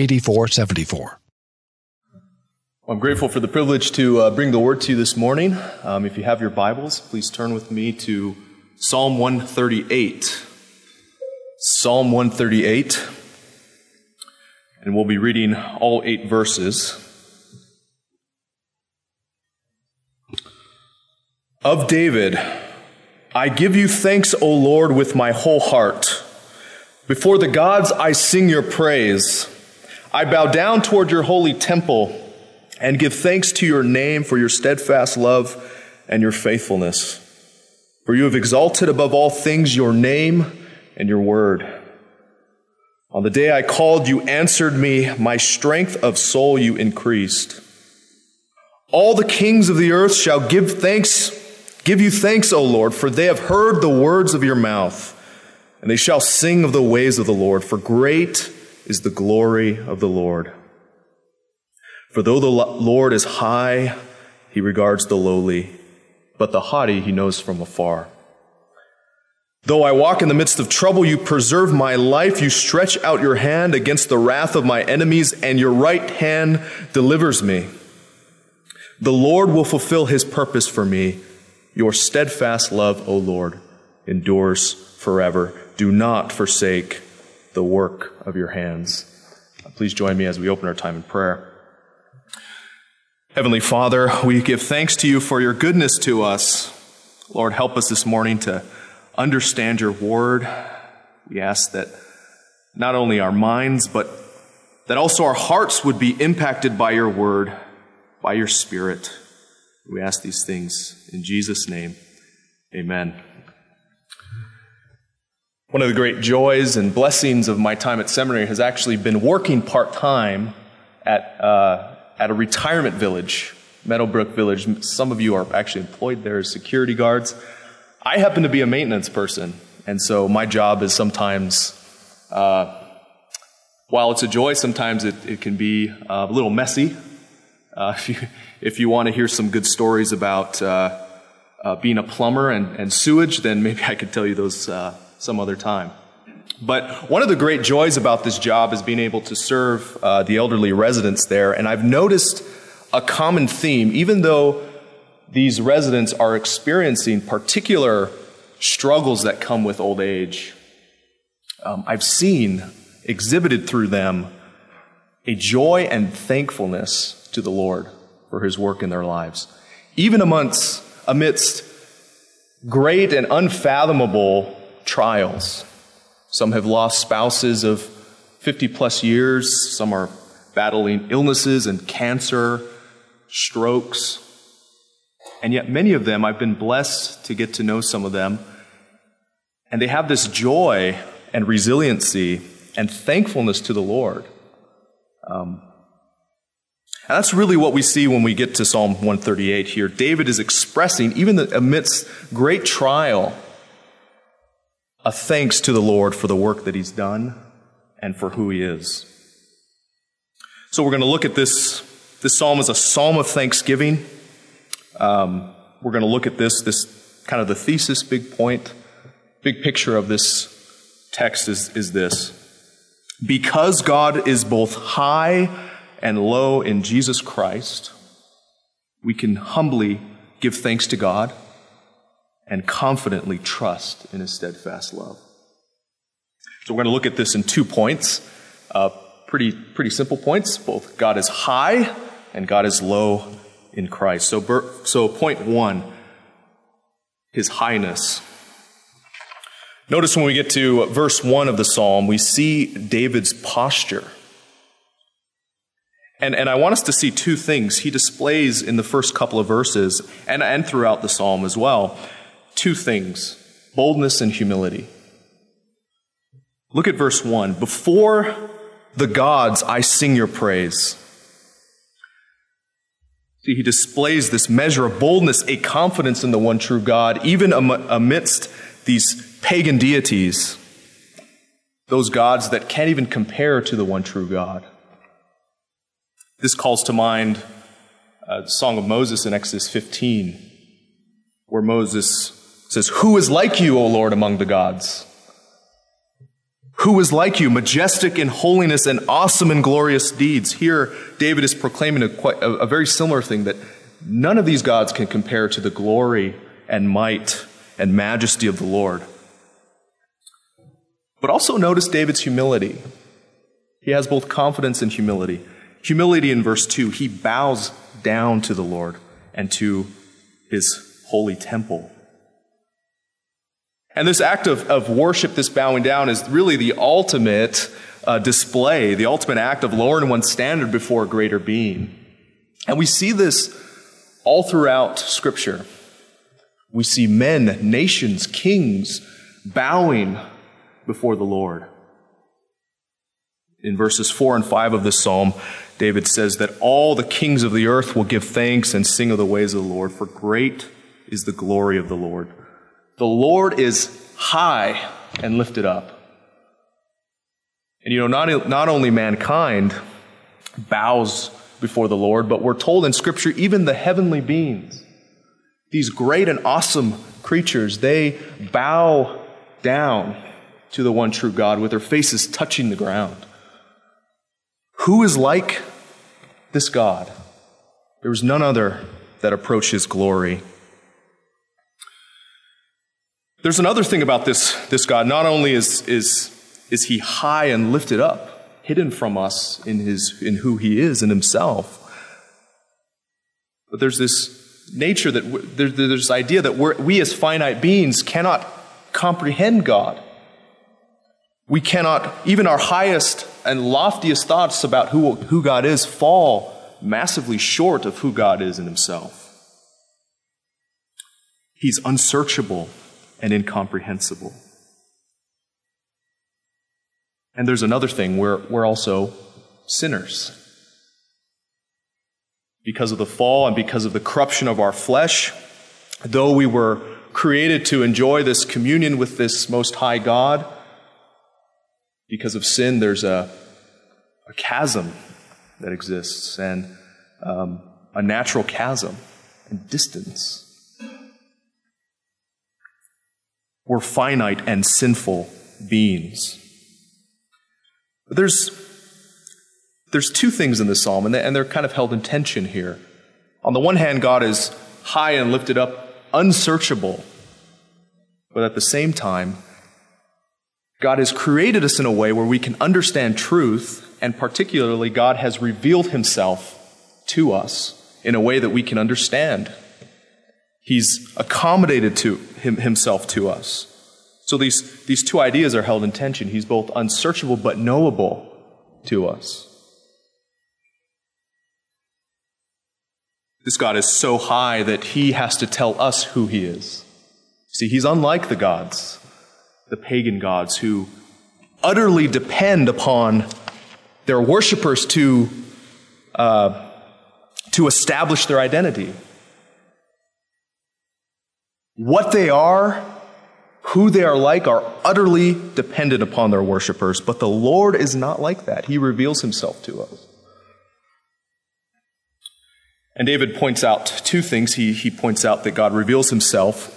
8474. I'm grateful for the privilege to uh, bring the word to you this morning. Um, if you have your Bibles, please turn with me to Psalm 138. Psalm 138. And we'll be reading all eight verses. Of David, I give you thanks, O Lord, with my whole heart. Before the gods, I sing your praise. I bow down toward your holy temple and give thanks to your name for your steadfast love and your faithfulness. For you have exalted above all things your name and your word. On the day I called, you answered me. My strength of soul you increased. All the kings of the earth shall give thanks, give you thanks, O Lord, for they have heard the words of your mouth, and they shall sing of the ways of the Lord, for great is the glory of the Lord. For though the Lord is high, he regards the lowly, but the haughty he knows from afar. Though I walk in the midst of trouble, you preserve my life. You stretch out your hand against the wrath of my enemies, and your right hand delivers me. The Lord will fulfill his purpose for me. Your steadfast love, O Lord, endures forever. Do not forsake the work of your hands. Please join me as we open our time in prayer. Heavenly Father, we give thanks to you for your goodness to us. Lord, help us this morning to understand your word. We ask that not only our minds, but that also our hearts would be impacted by your word, by your spirit. We ask these things in Jesus' name. Amen. One of the great joys and blessings of my time at seminary has actually been working part time at, uh, at a retirement village, Meadowbrook Village. Some of you are actually employed there as security guards. I happen to be a maintenance person, and so my job is sometimes, uh, while it's a joy, sometimes it, it can be uh, a little messy. Uh, if, you, if you want to hear some good stories about uh, uh, being a plumber and, and, sewage, then maybe I could tell you those some other time. But one of the great joys about this job is being able to serve uh, the elderly residents there. And I've noticed a common theme, even though these residents are experiencing particular struggles that come with old age. Um, I've seen exhibited through them a joy and thankfulness to the Lord for his work in their lives. Even amongst, amidst great and unfathomable trials. Some have lost spouses of 50 plus years. Some are battling illnesses and cancer, strokes. And yet, many of them, I've been blessed to get to know some of them. And they have this joy and resiliency and thankfulness to the Lord. Um, and that's really what we see when we get to Psalm 138 here. David is expressing, even amidst great trial, a thanks to the Lord for the work that He's done and for who He is. So we're going to look at this. This psalm is a psalm of thanksgiving. Um, we're going to look at this, this kind of the thesis, big point, big picture of this text is, is this. Because God is both high and low in Jesus Christ, we can humbly give thanks to God and confidently trust in his steadfast love. So we're going to look at this in two points. Uh, pretty, pretty simple points. Both God is high and God is low in Christ. So, so point one, his highness. Notice when we get to verse one of the psalm, we see David's posture. And, and I want us to see two things he displays in the first couple of verses and, and throughout the psalm as well two things boldness and humility. Look at verse 1. Before the gods, I sing your praise. See, he displays this measure of boldness, a confidence in the one true God, even amidst these pagan deities, those gods that can't even compare to the one true God. This calls to mind uh, the Song of Moses in Exodus 15, where Moses says, Who is like you, O Lord, among the gods? Who is like you, majestic in holiness and awesome in glorious deeds? Here, David is proclaiming a, quite, a, a very similar thing that none of these gods can compare to the glory and might and majesty of the Lord. But also notice David's humility. He has both confidence and humility. Humility in verse 2, he bows down to the Lord and to his holy temple. And this act of, of worship, this bowing down, is really the ultimate uh, display, the ultimate act of lowering one's standard before a greater being. And we see this all throughout Scripture. We see men, nations, kings bowing before the Lord. In verses 4 and 5 of this psalm, David says that all the kings of the earth will give thanks and sing of the ways of the Lord, for great is the glory of the Lord. The Lord is high and lifted up. And you know, not, not only mankind bows before the Lord, but we're told in Scripture, even the heavenly beings, these great and awesome creatures, they bow down to the one true God with their faces touching the ground. Who is like this God? There was none other that approached his glory. There's another thing about this, this God. Not only is, is, is he high and lifted up, hidden from us in, his, in who he is in himself, but there's this nature that there's this idea that we as finite beings cannot comprehend God. We cannot, even our highest and loftiest thoughts about who, who God is fall massively short of who God is in himself. He's unsearchable and incomprehensible. And there's another thing we're, we're also sinners. Because of the fall and because of the corruption of our flesh, though we were created to enjoy this communion with this Most High God, because of sin, there's a, a chasm that exists and um, a natural chasm and distance. We're finite and sinful beings. But there's, there's two things in this psalm, and they're kind of held in tension here. On the one hand, God is high and lifted up, unsearchable. But at the same time, God has created us in a way where we can understand truth, and particularly, God has revealed himself to us in a way that we can understand. He's accommodated to him, himself to us. So these, these two ideas are held in tension. He's both unsearchable but knowable to us. This God is so high that he has to tell us who he is. See, he's unlike the gods, the pagan gods, who utterly depend upon their worshippers to, uh, to establish their identity. What they are, who they are like, are utterly dependent upon their worshippers. But the Lord is not like that. He reveals himself to us. And David points out two things. He, he points out that God reveals himself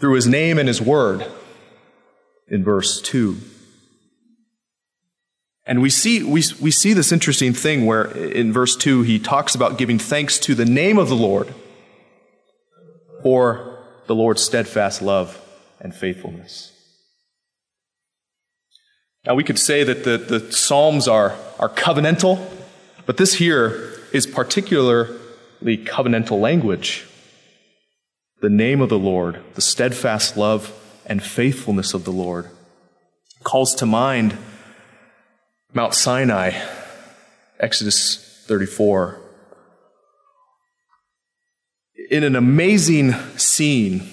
through his name and his word in verse 2. And we see, we, we see this interesting thing where in verse 2 he talks about giving thanks to the name of the Lord or the Lord's steadfast love and faithfulness. Now, we could say that the, the Psalms are, are covenantal, but this here is particularly covenantal language. The name of the Lord, the steadfast love and faithfulness of the Lord, calls to mind Mount Sinai, Exodus 34 in an amazing scene,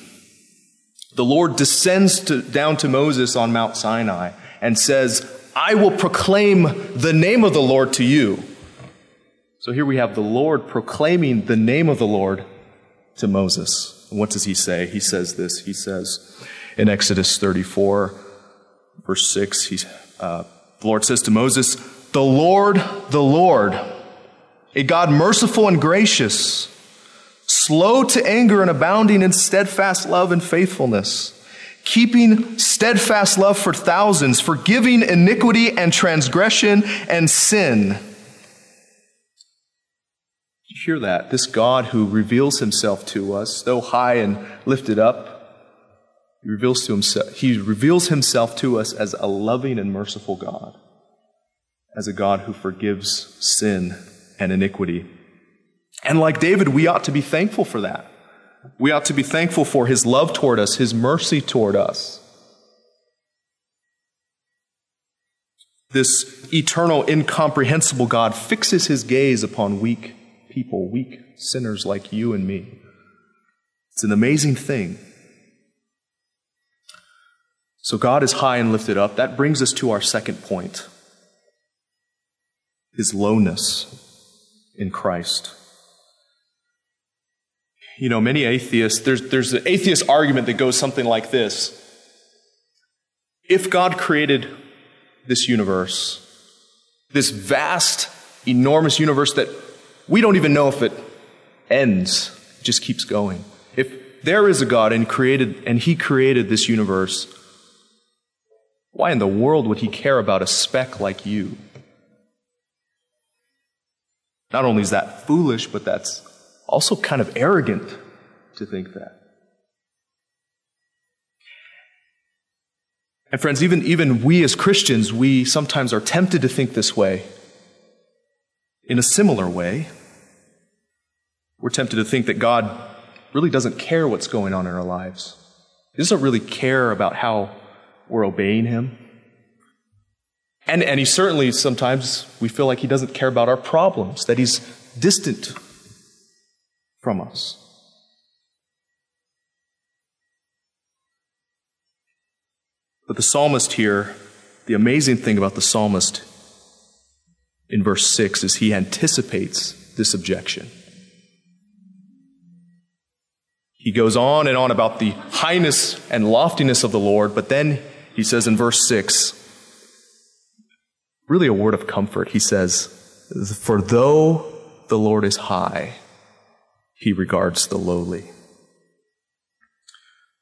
the Lord descends to, down to Moses on Mount Sinai and says, I will proclaim the name of the Lord to you. So here we have the Lord proclaiming the name of the Lord to Moses. And what does he say? He says this. He says in Exodus 34, verse 6, he, uh, the Lord says to Moses, The Lord, the Lord, a God merciful and gracious, slow to anger and abounding in steadfast love and faithfulness keeping steadfast love for thousands, forgiving iniquity and transgression and sin. You hear that? This God who reveals himself to us, though high and lifted up, he reveals, to himself, he reveals himself to us as a loving and merciful God, as a God who forgives sin and iniquity. And like David, we ought to be thankful for that. We ought to be thankful for his love toward us, his mercy toward us. This eternal, incomprehensible God fixes his gaze upon weak people, weak sinners like you and me. It's an amazing thing. So God is high and lifted up. That brings us to our second point his lowness in Christ you know, many atheists, there's, there's an atheist argument that goes something like this. If God created this universe, this vast, enormous universe that we don't even know if it ends, just keeps going. If there is a God and created and he created this universe, why in the world would he care about a speck like you? Not only is that foolish, but that's also kind of arrogant to think that. And friends, even, even we as Christians, we sometimes are tempted to think this way. In a similar way, we're tempted to think that God really doesn't care what's going on in our lives. He doesn't really care about how we're obeying Him. And, and He certainly, sometimes, we feel like He doesn't care about our problems, that He's distant from us. But the psalmist here, the amazing thing about the psalmist in verse 6 is he anticipates this objection. He goes on and on about the highness and loftiness of the Lord, but then he says in verse 6, really a word of comfort. He says, For though the Lord is high, he regards the lowly.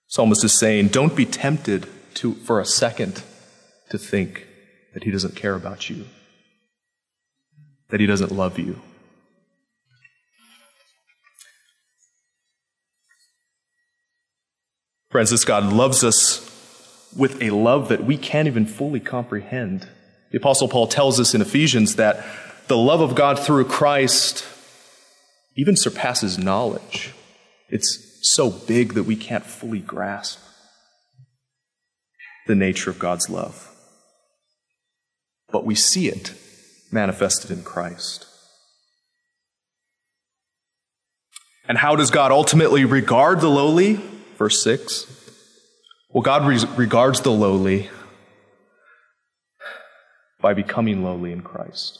Psalmist is saying, don't be tempted to, for a second to think that he doesn't care about you, that he doesn't love you. Friends, this God loves us with a love that we can't even fully comprehend. The Apostle Paul tells us in Ephesians that the love of God through Christ even surpasses knowledge. It's so big that we can't fully grasp the nature of God's love. But we see it manifested in Christ. And how does God ultimately regard the lowly? Verse 6. Well, God re- regards the lowly by becoming lowly in Christ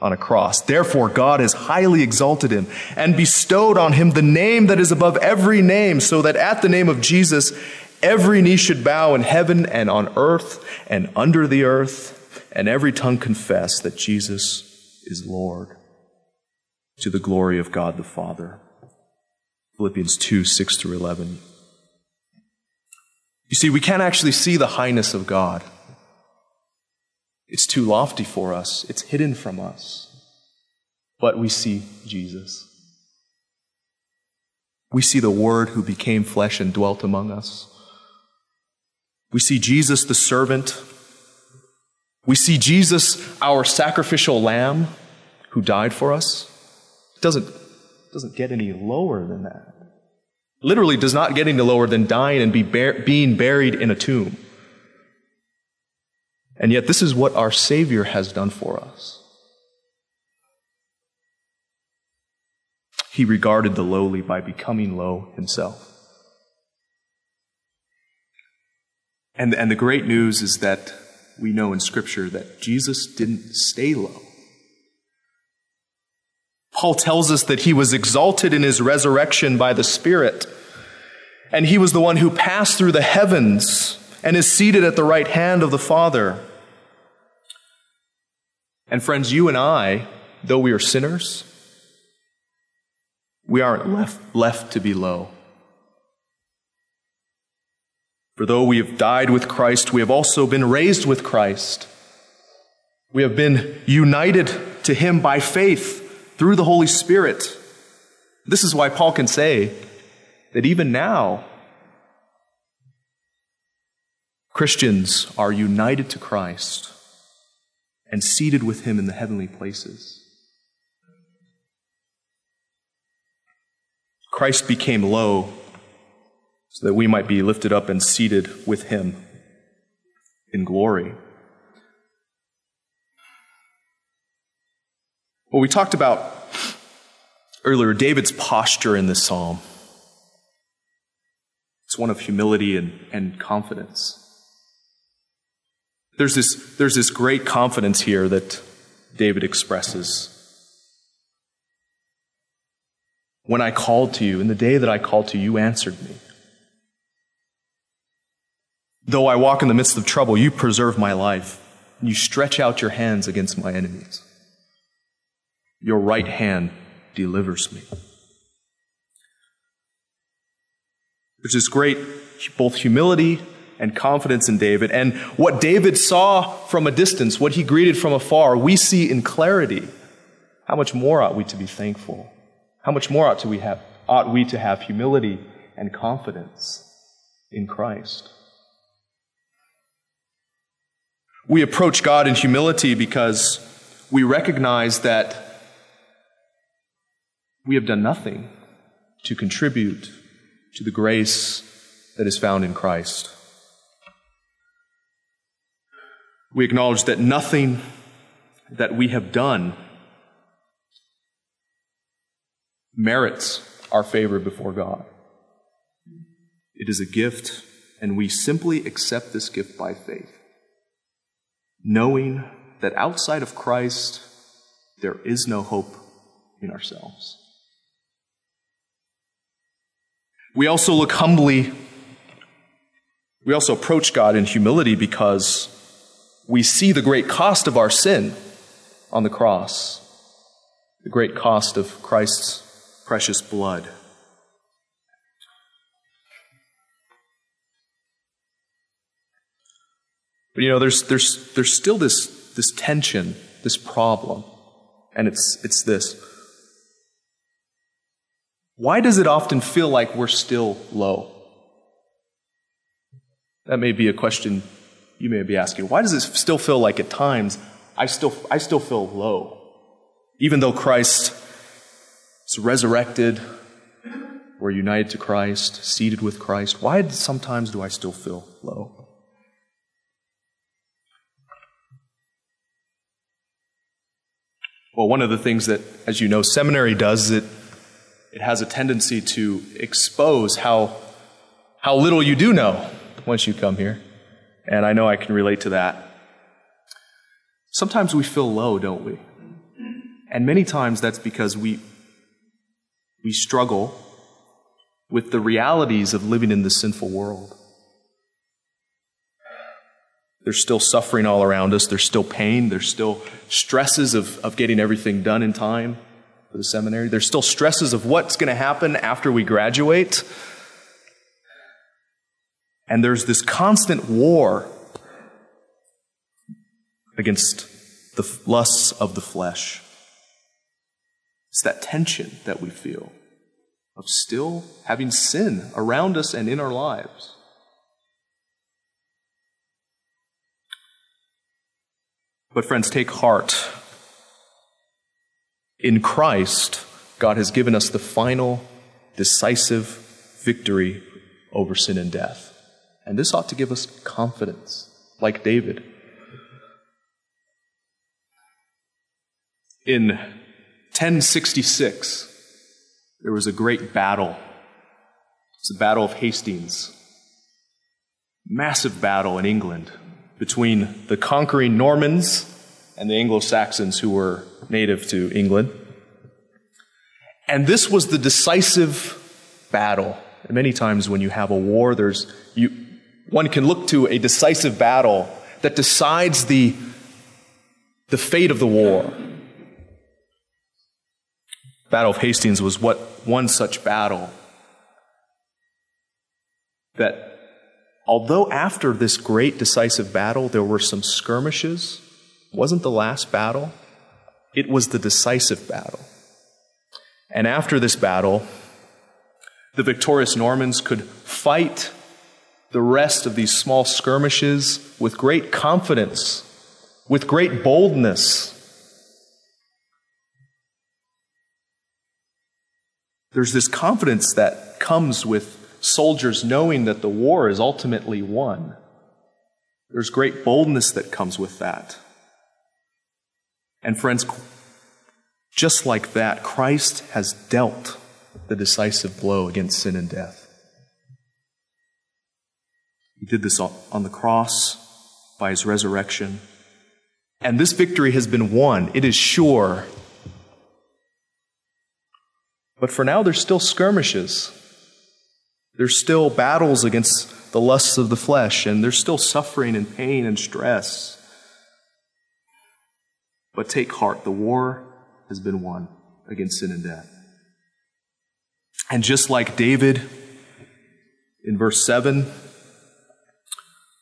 on a cross. Therefore, God has highly exalted him and bestowed on him the name that is above every name, so that at the name of Jesus, every knee should bow in heaven and on earth and under the earth, and every tongue confess that Jesus is Lord to the glory of God the Father. Philippians 2 6 through 11. You see, we can't actually see the highness of God. It's too lofty for us, it's hidden from us. But we see Jesus. We see the Word who became flesh and dwelt among us. We see Jesus the servant. We see Jesus, our sacrificial lamb, who died for us. It doesn't, doesn't get any lower than that. Literally does not get any lower than dying and be bar- being buried in a tomb. And yet, this is what our Savior has done for us. He regarded the lowly by becoming low himself. And, and the great news is that we know in Scripture that Jesus didn't stay low. Paul tells us that he was exalted in his resurrection by the Spirit, and he was the one who passed through the heavens and is seated at the right hand of the Father. And friends, you and I, though we are sinners, we aren't left, left to be low. For though we have died with Christ, we have also been raised with Christ. We have been united to him by faith through the Holy Spirit. This is why Paul can say that even now, Christians are united to Christ and seated with him in the heavenly places. Christ became low so that we might be lifted up and seated with him in glory. Well, we talked about earlier David's posture in this psalm. It's one of humility and, and confidence. There's this, there's this great confidence here that David expresses. When I called to you, in the day that I called to you, you answered me. Though I walk in the midst of trouble, you preserve my life. You stretch out your hands against my enemies. Your right hand delivers me. There's this great both humility and confidence in David. And what David saw from a distance, what he greeted from afar, we see in clarity. How much more ought we to be thankful? How much more ought, to we, have, ought we to have humility and confidence in Christ? We approach God in humility because we recognize that we have done nothing to contribute to the grace that is found in Christ. We acknowledge that nothing that we have done merits our favor before God. It is a gift, and we simply accept this gift by faith knowing that outside of Christ, there is no hope in ourselves. We also look humbly, we also approach God in humility because we see the great cost of our sin on the cross, the great cost of Christ's precious blood. But you know, there's, there's, there's still this, this tension, this problem, and it's, it's this. Why does it often feel like we're still low? That may be a question you may be asking. Why does it still feel like at times I still, I still feel low? Even though Christ is resurrected, we're united to Christ, seated with Christ, why sometimes do I still feel low? Well, one of the things that, as you know, seminary does is it, it has a tendency to expose how, how little you do know once you come here. And I know I can relate to that. Sometimes we feel low, don't we? And many times that's because we, we struggle with the realities of living in this sinful world. There's still suffering all around us. There's still pain. There's still stresses of, of getting everything done in time for the seminary. There's still stresses of what's going to happen after we graduate. And there's this constant war against the lusts of the flesh. It's that tension that we feel of still having sin around us and in our lives. But, friends, take heart. In Christ, God has given us the final, decisive victory over sin and death. And this ought to give us confidence, like David. In 1066, there was a great battle. It's the Battle of Hastings. Massive battle in England between the conquering Normans and the Anglo Saxons who were native to England. And this was the decisive battle. And many times when you have a war, there's one can look to a decisive battle that decides the, the fate of the war. Battle of Hastings was what one such battle that although after this great decisive battle there were some skirmishes, wasn't the last battle, it was the decisive battle. And after this battle, the victorious Normans could fight the rest of these small skirmishes with great confidence, with great boldness. There's this confidence that comes with soldiers knowing that the war is ultimately won. There's great boldness that comes with that. And friends, just like that, Christ has dealt the decisive blow against sin and death. He did this on the cross by his resurrection. And this victory has been won. It is sure. But for now, there's still skirmishes. There's still battles against the lusts of the flesh, and there's still suffering and pain and stress. But take heart, the war has been won against sin and death. And just like David in verse 7,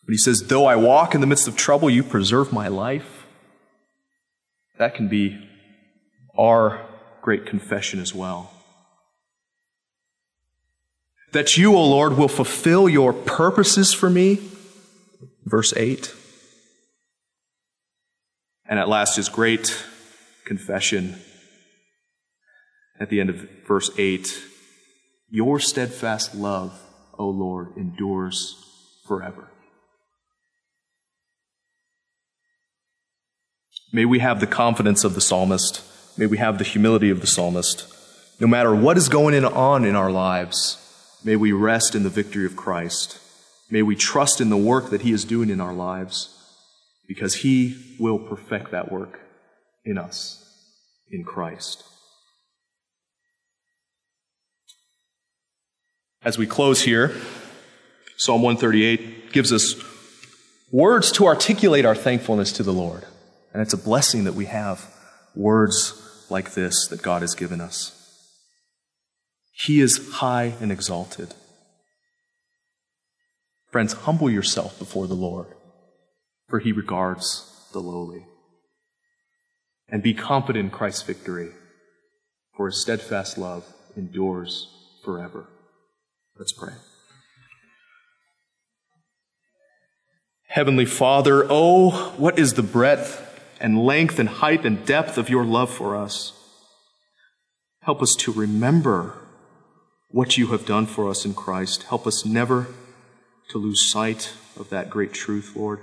when he says, Though I walk in the midst of trouble, you preserve my life, that can be our great confession as well. That you, O Lord, will fulfill your purposes for me, verse 8. And at last, his great confession at the end of verse 8 Your steadfast love, O Lord, endures forever. May we have the confidence of the psalmist. May we have the humility of the psalmist. No matter what is going on in our lives, may we rest in the victory of Christ. May we trust in the work that He is doing in our lives because He will perfect that work in us, in Christ. As we close here, Psalm 138 gives us words to articulate our thankfulness to the Lord. And it's a blessing that we have words like this that God has given us. He is high and exalted. Friends, humble yourself before the Lord for he regards the lowly. And be confident in Christ's victory, for his steadfast love endures forever. Let's pray. Heavenly Father, oh, what is the breadth and length and height and depth of your love for us? Help us to remember what you have done for us in Christ. Help us never to lose sight of that great truth, Lord.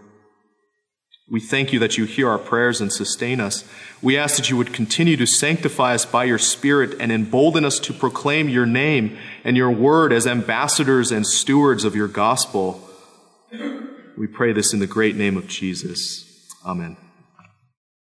We thank you that you hear our prayers and sustain us. We ask that you would continue to sanctify us by your Spirit and embolden us to proclaim your name and your word as ambassadors and stewards of your gospel. We pray this in the great name of Jesus. Amen.